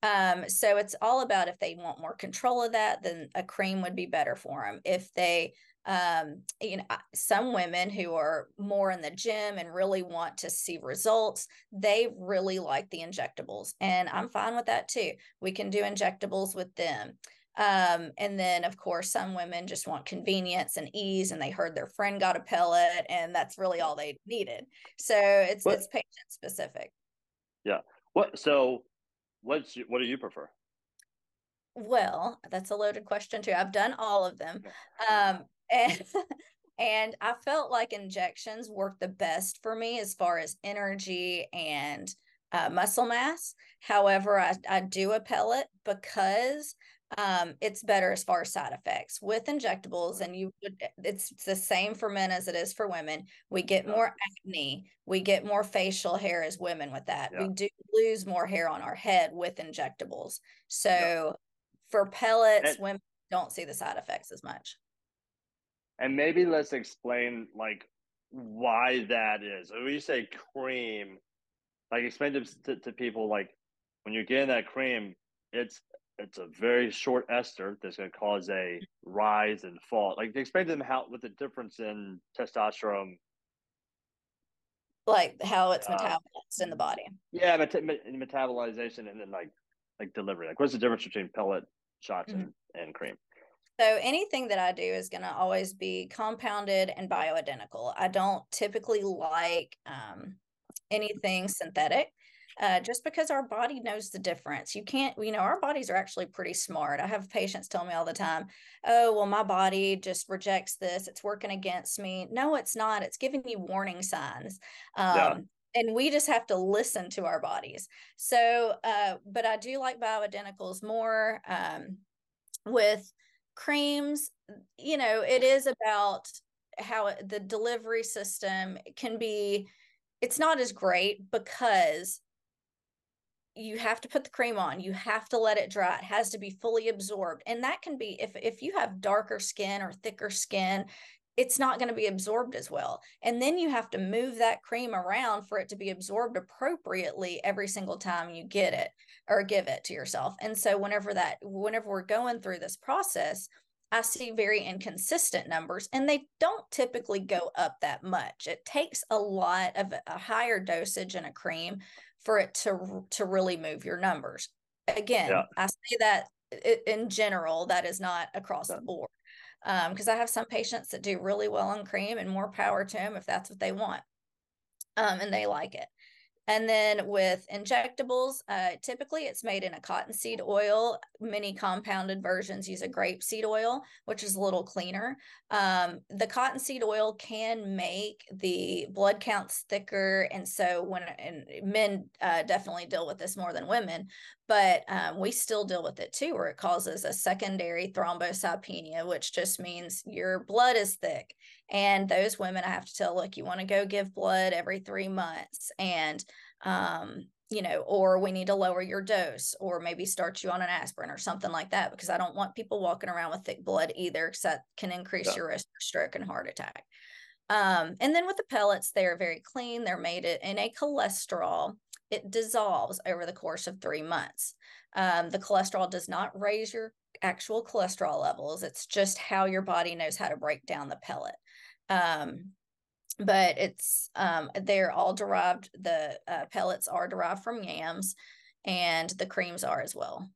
um, so it's all about if they want more control of that, then a cream would be better for them. If they um, you know, some women who are more in the gym and really want to see results, they really like the injectables. And I'm fine with that too. We can do injectables with them. Um, and then, of course, some women just want convenience and ease, and they heard their friend got a pellet, and that's really all they needed. So it's what, it's patient specific. Yeah. What? So, what's what do you prefer? Well, that's a loaded question too. I've done all of them. Um, and and I felt like injections worked the best for me as far as energy and uh, muscle mass. However, I, I do a pellet because um, it's better as far as side effects. With injectables and you it's, it's the same for men as it is for women. We get more acne. We get more facial hair as women with that. Yeah. we do lose more hair on our head with injectables. So yeah. for pellets and, women don't see the side effects as much and maybe let's explain like why that is. When you say cream, like explain to, to, to people like when you're getting that cream, it's it's a very short ester that's going to cause a rise and fall. Like explain to them how what the difference in testosterone like how it's uh, metabolized in the body. Yeah, but metabolization and then like like delivery. Like, what's the difference between pellet shots mm-hmm. and, and cream? So anything that I do is going to always be compounded and bioidentical. I don't typically like um, anything synthetic. Uh, just because our body knows the difference. You can't, you know, our bodies are actually pretty smart. I have patients tell me all the time, oh, well, my body just rejects this. It's working against me. No, it's not. It's giving you warning signs. Um, yeah. And we just have to listen to our bodies. So, uh, but I do like bioidenticals more um, with creams. You know, it is about how the delivery system can be it's not as great because you have to put the cream on you have to let it dry it has to be fully absorbed and that can be if if you have darker skin or thicker skin it's not going to be absorbed as well and then you have to move that cream around for it to be absorbed appropriately every single time you get it or give it to yourself and so whenever that whenever we're going through this process I see very inconsistent numbers and they don't typically go up that much. It takes a lot of a higher dosage in a cream for it to to really move your numbers. Again, yeah. I say that in general, that is not across the board. Because um, I have some patients that do really well on cream and more power to them if that's what they want. Um, and they like it. And then with injectables, uh, typically it's made in a cottonseed oil. Many compounded versions use a grapeseed oil, which is a little cleaner. Um, the cottonseed oil can make the blood counts thicker. And so when and men uh, definitely deal with this more than women, but um, we still deal with it too, where it causes a secondary thrombocytopenia, which just means your blood is thick. And those women, I have to tell, look, you want to go give blood every three months. And um, you know, or we need to lower your dose, or maybe start you on an aspirin or something like that, because I don't want people walking around with thick blood either, because that can increase yeah. your risk for stroke and heart attack. Um, and then with the pellets, they are very clean. They're made in a cholesterol it dissolves over the course of three months. Um, the cholesterol does not raise your actual cholesterol levels. It's just how your body knows how to break down the pellet. Um, but it's um, they're all derived. The uh, pellets are derived from yams, and the creams are as well.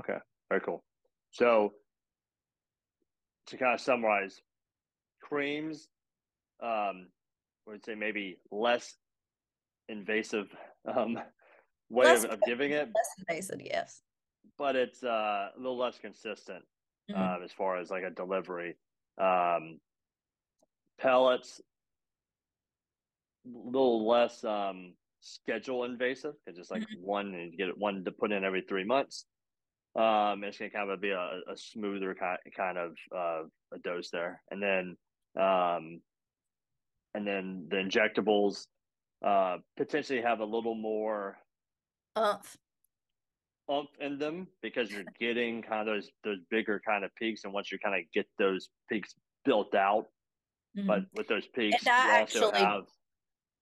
Okay, very cool. So to kind of summarize, creams, um, I would say maybe less invasive um, way less, of, of, giving it. Less invasive, yes. But it's uh, a little less consistent mm-hmm. um, as far as like a delivery. Um, pellets, a little less um, schedule invasive because it's like mm-hmm. one and you get it one to put in every three months. Um, it's gonna kind of be a, a smoother kind kind of uh, a dose there, and then um, and then the injectables uh, potentially have a little more umph umph in them because you're getting kind of those those bigger kind of peaks, and once you kind of get those peaks built out, mm-hmm. but with those peaks, you also actually, have.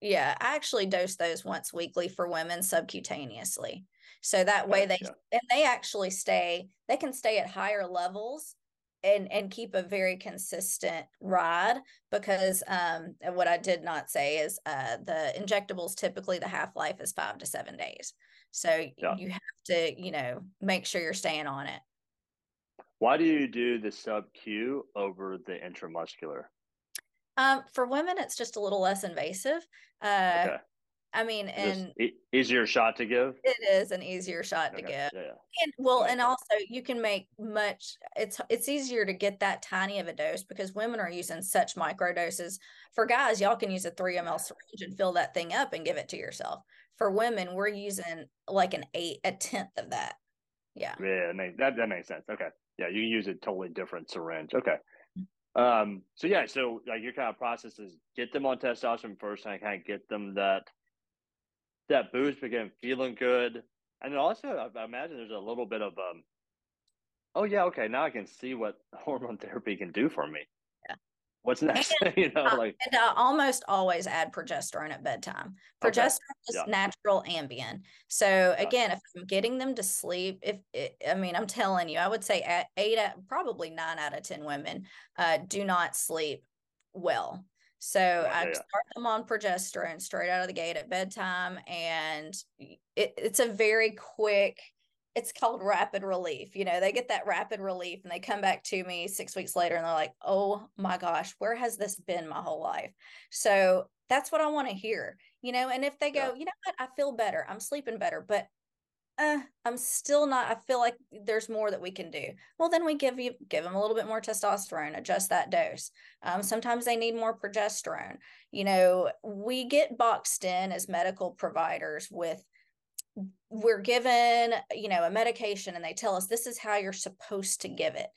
Yeah, I actually dose those once weekly for women subcutaneously. So that way they yeah. and they actually stay, they can stay at higher levels and and keep a very consistent ride because um what I did not say is uh the injectables typically the half life is five to seven days. So yeah. you have to, you know, make sure you're staying on it. Why do you do the sub Q over the intramuscular? Um, for women, it's just a little less invasive. Uh, okay. I mean, and e- easier shot to give. It is an easier shot okay. to give. Yeah, And well, and also you can make much. It's it's easier to get that tiny of a dose because women are using such micro doses. For guys, y'all can use a three ml syringe and fill that thing up and give it to yourself. For women, we're using like an eight, a tenth of that. Yeah. Yeah, that that makes sense. Okay. Yeah, you can use a totally different syringe. Okay. Um. So yeah. So like your kind of process is get them on testosterone first, and kind of get them that that boost, begin feeling good. And also, I imagine there's a little bit of, um, oh, yeah, okay, now I can see what hormone therapy can do for me. Yeah. What's next? And, you know, uh, like, and I almost always add progesterone at bedtime. Progesterone okay. is yeah. natural Ambien. So again, if I'm getting them to sleep, if it, I mean, I'm telling you, I would say at eight, probably nine out of ten women uh, do not sleep well So oh, I yeah. start them on progesterone straight out of the gate at bedtime, and it, it's a very quick. It's called rapid relief. You know, they get that rapid relief, and they come back to me six weeks later, and they're like, "Oh my gosh, where has this been my whole life?" So that's what I want to hear. You know, and if they go, yeah. you know what, I feel better, I'm sleeping better, but uh, I'm still not. I feel like there's more that we can do. Well, then we give you give them a little bit more testosterone, adjust that dose. Um, sometimes they need more progesterone. You know, we get boxed in as medical providers with we're given you know a medication and they tell us this is how you're supposed to give it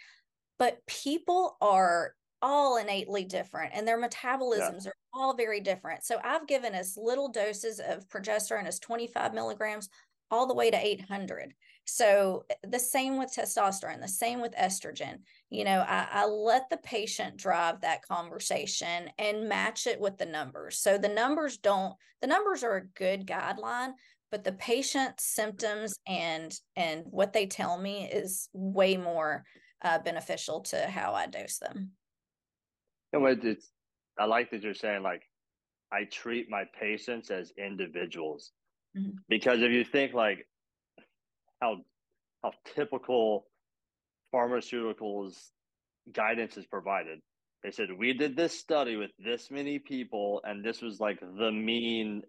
but people are all innately different and their metabolisms yeah. are all very different so i've given as little doses of progesterone as 25 milligrams all the way to 800. So eh, the same with testosterone, the same with estrogen. You know, I, I, let the patient drive that conversation and match it with the numbers. So the numbers don't, the numbers are a good guideline, but the patient symptoms and and what they tell me is way more uh, beneficial to how I dose them. And what it's, I like that you're saying like I treat my patients as individuals Mm-hmm. Because if you think like how how typical pharmaceuticals guidance is provided, they said we did this study with this many people, and this was like the mean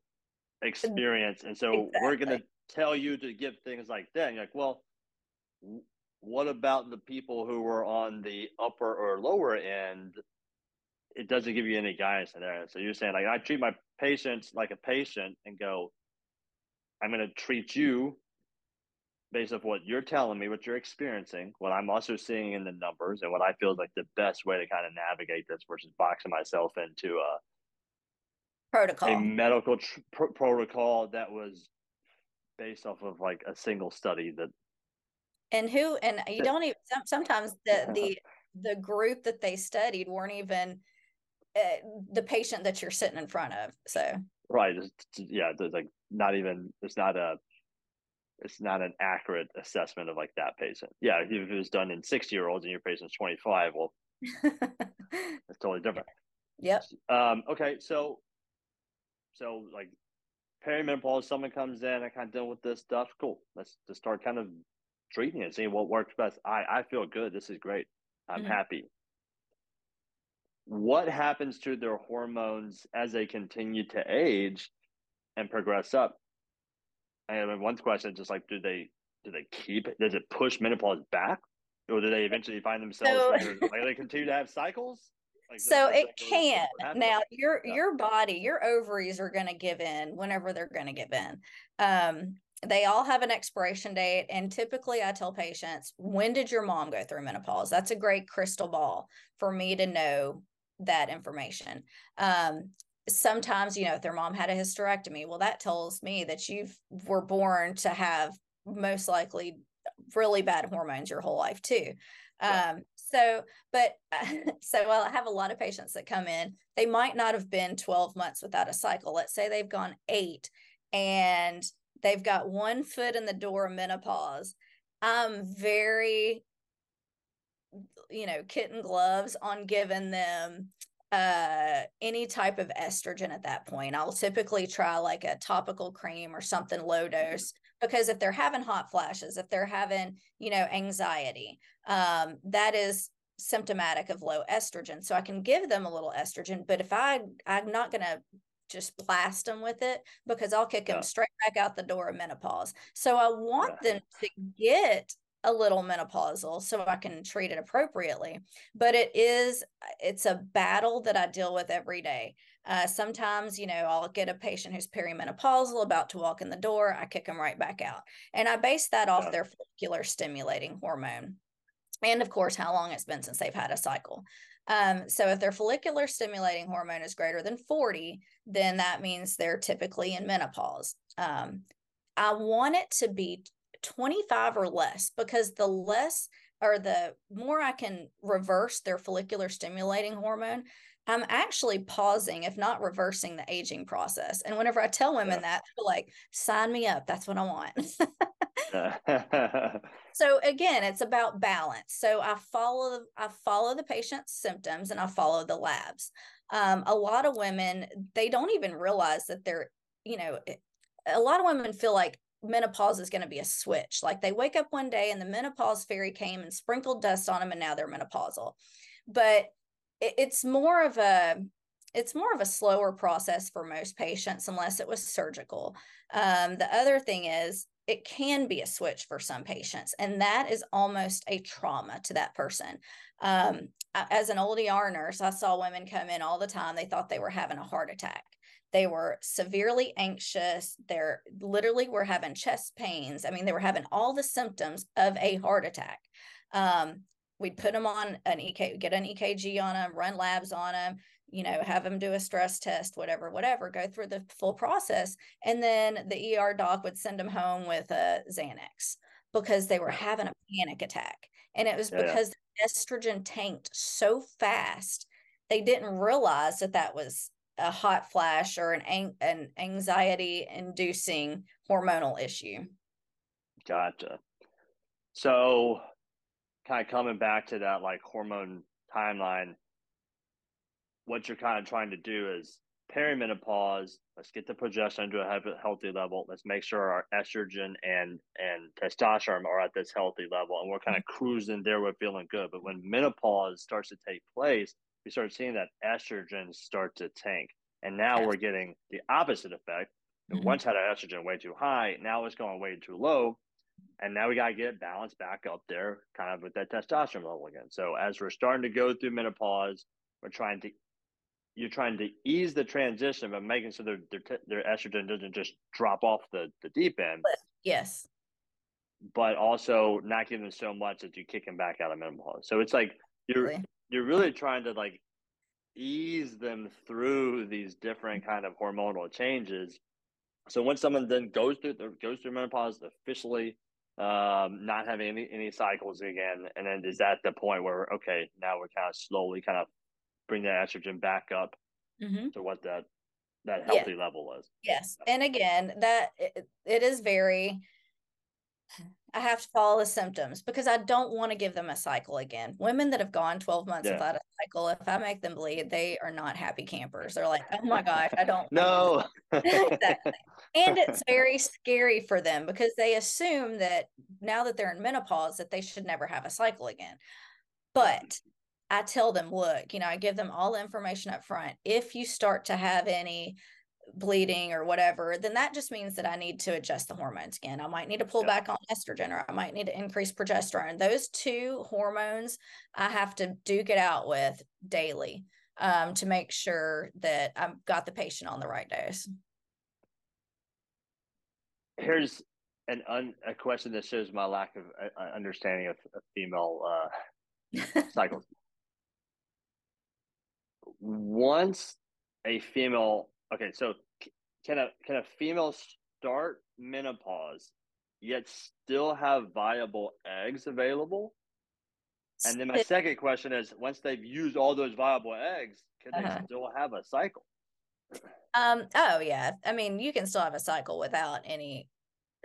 Mm-hmm. experience, and so exactly. we're gonna tell you to give things like that. And like, well, what about the people who were on the upper or lower end? It doesn't give you any guidance in there. So you're saying like I treat my patients like a patient and go, I'm going to treat you based off what you're telling me, what you're experiencing, what I'm also seeing in the numbers, and what I feel like the best way to kind of navigate this versus boxing myself into a protocol, a medical tr- pr- protocol that was based off of like a single study that. And who and you don't even sometimes the the the group that they studied weren't even uh, the patient that you're sitting in front of. So right, yeah, it's like not even it's not a it's not an accurate assessment of like that patient. Yeah, if it was done in 60 year olds and your patient's 25, well, it's totally different. Yep. Um, okay, so so like perimenopause, someone comes in, I kind of deal with this stuff. Cool. Let's just start kind of treating it, seeing what works best. I I feel good. This is great. I'm mm-hmm. happy. What happens to their hormones as they continue to age? and progress up. And one question is just like, do they do they keep it? Does it push menopause back, or do they eventually find themselves so, like they continue to have cycles? Like so it can. Now your yeah. your body, your ovaries are going to give in whenever they're going to give in. Um, they all have an expiration date, and typically I tell patients, when did your mom go through menopause? That's a great crystal ball for me to know that information. Um, sometimes you know if their mom had a hysterectomy well that tells me that you were born to have most likely really bad hormones your whole life too yeah. So but so well i have a lot of patients that come in they might not have been 12 months without a cycle let's say they've gone eight and they've got one foot in the door of menopause i'm very you know kitten gloves on giving them uh, any type of estrogen at that point. I'll typically try like a topical cream or something low dose because if they're having hot flashes, if they're having, you know, anxiety, um, that is symptomatic of low estrogen. So I can give them a little estrogen, but if I I'm not going to just blast them with it because I'll kick them straight back out the door of menopause. So I want them to get a little menopausal so I can treat it appropriately. But it is, it's a battle that I deal with every day. Uh, sometimes, you know, I'll get a patient who's perimenopausal about to walk in the door, I kick them right back out. And I base that off yeah. their follicular stimulating hormone. And of course, how long it's been since they've had a cycle. Um, so if their follicular stimulating hormone is greater than 40, then that means they're typically in menopause. Um, I want it to be 25 or less because the less or the more I can reverse their follicular stimulating hormone, I'm actually pausing, if not reversing the aging process. And whenever I tell women yeah. that, they're like, sign me up. That's what I want. so again, it's about balance. So I follow I follow the patient's symptoms and I follow the labs. Um, a lot of women they don't even realize that they're you know a lot of women feel like menopause is going to be a switch. Like they wake up one day and the menopause fairy came and sprinkled dust on them and now they're menopausal. But it, it's more of a it's more of a slower process for most patients unless it was surgical. Um, the other thing is it can be a switch for some patients, and that is almost a trauma to that person. Um, as an old ER nurse, I saw women come in all the time. They thought they were having a heart attack. They were severely anxious. They're literally were having chest pains. I mean, they were having all the symptoms of a heart attack. Um, we'd put them on an EK, get an EKG on them, run labs on them, you know, have them do a stress test, whatever, whatever, go through the full process. And then the ER doc would send them home with a Xanax because they were having a panic attack. And it was yeah. because estrogen tanked so fast, they didn't realize that that was a hot flash or an, an anxiety inducing hormonal issue. Gotcha. So, kind of coming back to that like hormone timeline, what you're kind of trying to do is perimenopause. Let's get the progesterone to a healthy level. Let's make sure our estrogen and and testosterone are at this healthy level, and we're kind of cruising there. We're feeling good. But when menopause starts to take place, we start seeing that estrogen start to tank, and now we're getting the opposite effect. Mm-hmm. Once had our estrogen way too high, now it's going way too low, and now we got to get it balanced back up there, kind of with that testosterone level again. So as we're starting to go through menopause, we're trying to you're trying to ease the transition, but making sure their their, their estrogen doesn't just drop off the, the deep end. Yes. But also not giving them so much that you kick them back out of menopause. So it's like you're really? you're really trying to like ease them through these different mm-hmm. kind of hormonal changes. So when someone then goes through goes through menopause officially, um, not having any any cycles again, and then is that the point where okay, now we're kind of slowly kind of bring that estrogen back up mm-hmm. to what that that healthy yeah. level is. Yes, and again, that it, it is very. I have to follow the symptoms because I don't want to give them a cycle again. Women that have gone 12 months yeah. without a cycle, if I make them bleed, they are not happy campers. They're like, oh my gosh, I don't know. exactly. And it's very scary for them because they assume that now that they're in menopause, that they should never have a cycle again. But I tell them, look, you know, I give them all the information up front. If you start to have any bleeding or whatever, then that just means that I need to adjust the hormones again. I might need to pull yeah. back on estrogen or I might need to increase progesterone. Those two hormones I have to duke it out with daily um, to make sure that I've got the patient on the right dose. Here's an un, a question that shows my lack of uh, understanding of, of female uh, cycles once a female okay so can a can a female start menopause yet still have viable eggs available? And then my second question is once they've used all those viable eggs can uh-huh. they still have a cycle? Um oh yeah. I mean you can still have a cycle without any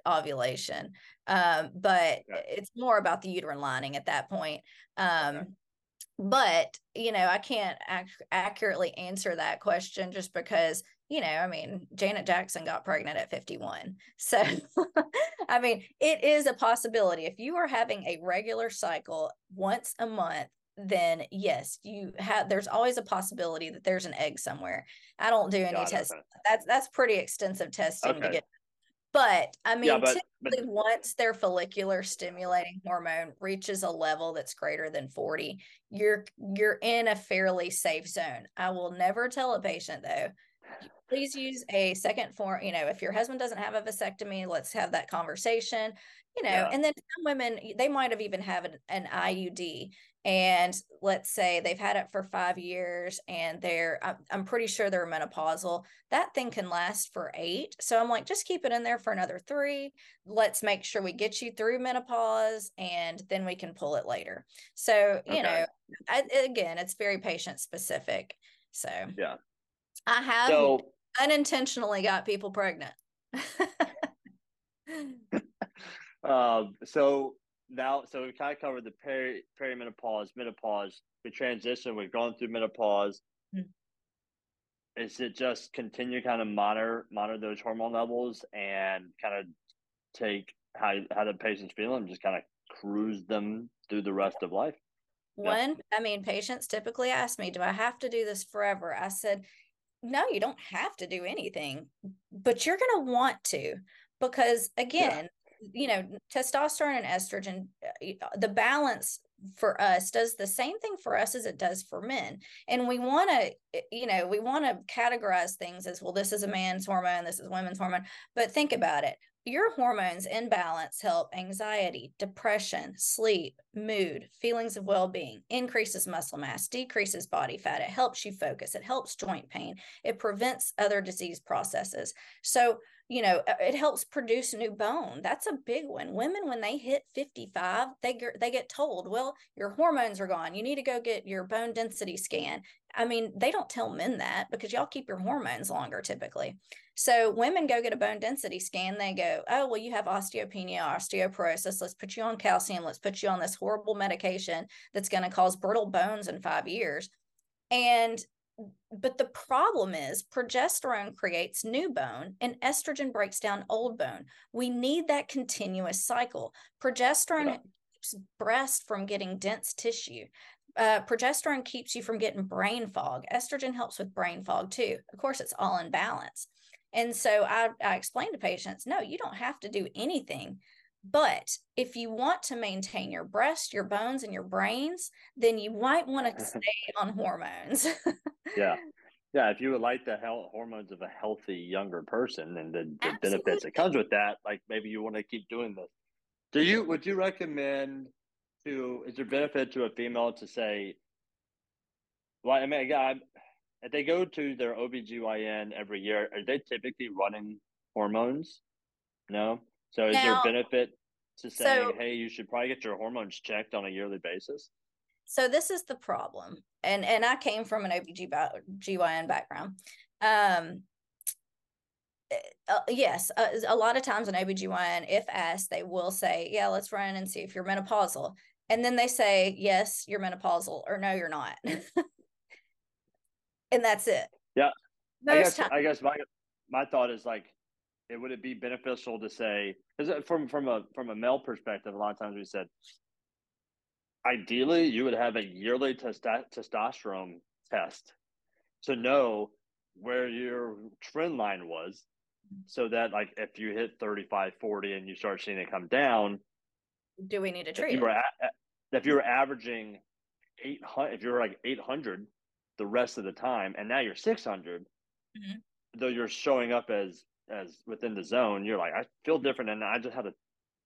ovulation. Um but okay. it's more about the uterine lining at that point. Um okay. but you know i can't ac- accurately answer that question just because you know i mean janet jackson got pregnant at 51 so i mean it is a possibility if you are having a regular cycle once a month then yes you have there's always a possibility that there's an egg somewhere i don't do any tests that's that's pretty extensive testing okay. to get but I mean, yeah, but, typically, but, once their follicular stimulating hormone reaches a level that's greater than 40, you're you're in a fairly safe zone. I will never tell a patient though, please use a second form. You know, if your husband doesn't have a vasectomy, let's have that conversation. You know, yeah. and then some women they might have even have an, an IUD and let's say they've had it for five years and they're I'm, I'm pretty sure they're menopausal that thing can last for eight so i'm like just keep it in there for another three let's make sure we get you through menopause and then we can pull it later so you okay. know I, again it's very patient specific so yeah i have so, unintentionally got people pregnant Um, so now, so we kind of covered the peri perimenopause, menopause. the transition. We've gone through menopause. Mm-hmm. Is it just continue kind of monitor monitor those hormone levels and kind of take how how the patient's feeling, just kind of cruise them through the rest of life? One, yeah. I mean, patients typically ask me, "Do I have to do this forever?" I said, "No, you don't have to do anything, but you're going to want to because again." Yeah you know testosterone and estrogen uh, the balance for us does the same thing for us as it does for men and we want to eh, you know we want to categorize things as well this is a man's hormone this is women's hormone but think about it your hormones in balance help anxiety depression sleep mood feelings of well-being increases muscle mass decreases body fat. It helps you focus. It helps joint pain. It prevents other disease processes. So you know it helps produce new bone that's a big one. Women when they hit 55 they get they get told well your hormones are gone. You need to go get your bone density scan. I mean they don't tell men that because y'all keep your hormones longer typically. So women go get a bone density scan they go oh well you have osteopenia osteoporosis let's put you on calcium let's put you on this horrible medication that's going to cause brittle bones in 5 years. And but the problem is progesterone creates new bone and estrogen breaks down old bone. We need that continuous cycle. Progesterone yeah. keeps breast from getting dense tissue. Uh, progesterone keeps you from getting brain fog. Estrogen helps with brain fog too. Of course, it's all in balance. And so I, I explain to patients no, you don't have to do anything. But if you want to maintain your breast, your bones, and your brains, then you might want to stay on hormones. yeah. Yeah. If you would like the health, hormones of a healthy younger person and the, the benefits that comes with that, like maybe you want to keep doing this. Do you, would you recommend to, is there benefit to a female to say, well, I mean, again, if they go to their OBGYN every year, are they typically running hormones? No. So is now, there benefit to saying, so, hey, you should probably get your hormones checked on a yearly basis? So this is the problem. And and I came from an OBGYN background. Um eh, uh, yes, uh, a lot of times an OBGYN, if asked, they will say, yeah, let's run and see if you're menopausal. And then they say, yes, you're menopausal, or no, you're not. and that's it. Yeah. Most I guess, times- I guess my, my thought is like, it would it be beneficial to say because from from a from a male perspective, a lot of times we said ideally you would have a yearly testosterone test to know where your trend line was so that like if you hit 35 40 and you start seeing it come down do we need to treat if you were, a- if you were averaging 800 if you're like 800 the rest of the time and now you're 600 mm-hmm. though you're showing up as as within the zone, you're like, I feel different, and I just had a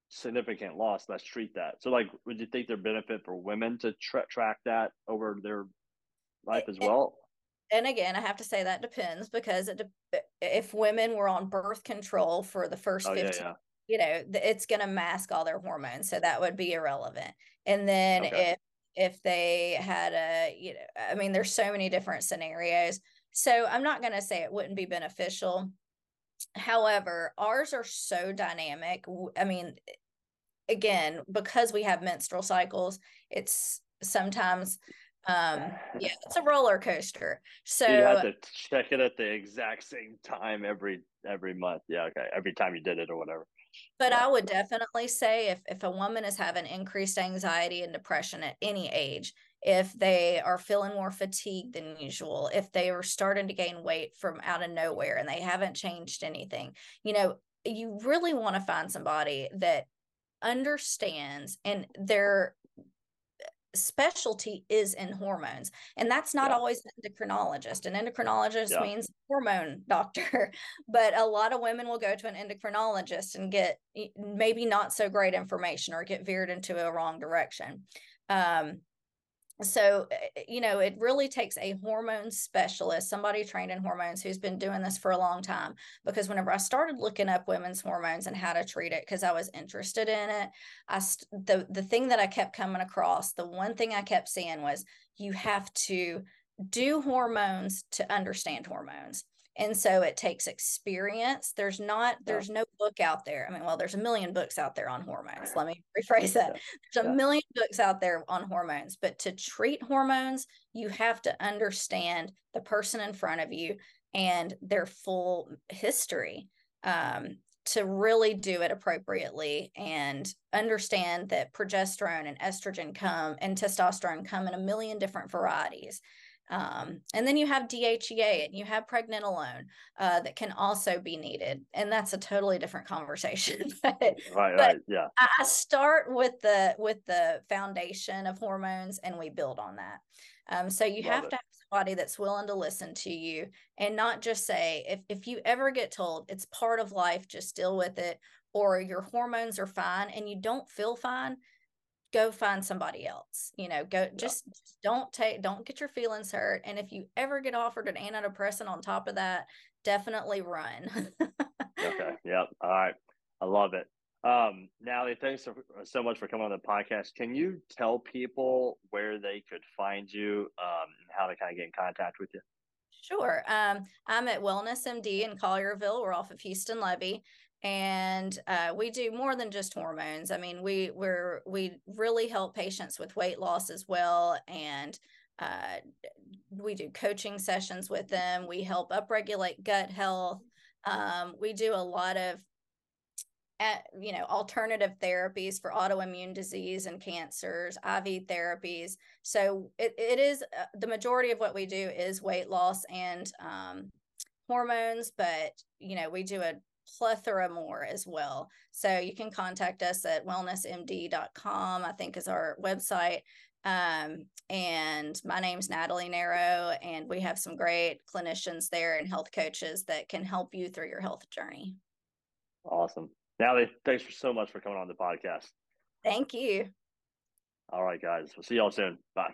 significant loss. Let's treat that. So, like, would you think there benefit for women to tra- track that over their life as well? And again, I have to say that depends because it de- if women were on birth control for the first oh, 15, yeah, yeah. you know, it's going to mask all their hormones, so that would be irrelevant. And then okay. if if they had a, you know, I mean, there's so many different scenarios. So I'm not going to say it wouldn't be beneficial However, ours are so dynamic. I mean, again, because we have menstrual cycles, it's sometimes um yeah it's a roller coaster so you have to check it at the exact same time every every month yeah okay every time you did it or whatever but yeah. i would definitely say if if a woman is having increased anxiety and depression at any age if they are feeling more fatigued than usual, if they are starting to gain weight from out of nowhere and they haven't changed anything, you know, you really want to find somebody that understands and their specialty is in hormones and that's not yeah. always an endocrinologist an endocrinologist yeah. means hormone doctor but a lot of women will go to an endocrinologist and get maybe not so great information or get veered into a wrong direction um, so eh, eh, you know it really takes a hormone specialist somebody trained in hormones who's been doing this for a long time because whenever i started looking up women's hormones and how to treat it because i was interested in it i the the thing that i kept coming across the one thing i kept seeing was you have to do hormones to understand hormones and so it takes experience. There's not there's no book out there i mean well there's a million books out there on hormones let me rephrase that. There's a million books out there on hormones but to treat hormones you have to understand the person in front of you and their full history um, to really do it appropriately and understand that progesterone and estrogen come and testosterone come in a million different varieties. Um, and then you have DHEA and you have pregnenolone uh, that can also be needed, and that's a totally different conversation. but, right, right, yeah. I start with the with the foundation of hormones, and we build on that. Um, so you Love have it. to have somebody that's willing to listen to you and not just say, if, if you ever get told it's part of life, just deal with it, or your hormones are fine and you don't feel fine, go find somebody else. You know, go yeah. just, just don't take, don't get your feelings hurt. And if you ever get offered an antidepressant on top of that, definitely run. okay. Yep. All right. I love it. Um, Natalie, thanks so, so much for coming on the podcast. Can you tell people where they could find you um, and how to kind of get in contact with you? Sure. Um, I'm at Wellness MD in Collierville. We're off of Houston Levee, and uh, we do more than just hormones. I mean, we we're we really help patients with weight loss as well, and uh, we do coaching sessions with them. We help upregulate gut health. Um, we do a lot of at, you know alternative therapies for autoimmune disease and cancers iv therapies so it, it is uh, the majority of what we do is weight loss and um, hormones but you know we do a plethora more as well so you can contact us at wellnessmd.com i think is our website um, and my name's natalie narrow and we have some great clinicians there and health coaches that can help you through your health journey awesome Natalie, thanks for so much for coming on the podcast. Thank you. All right, guys. We'll see y'all soon. Bye.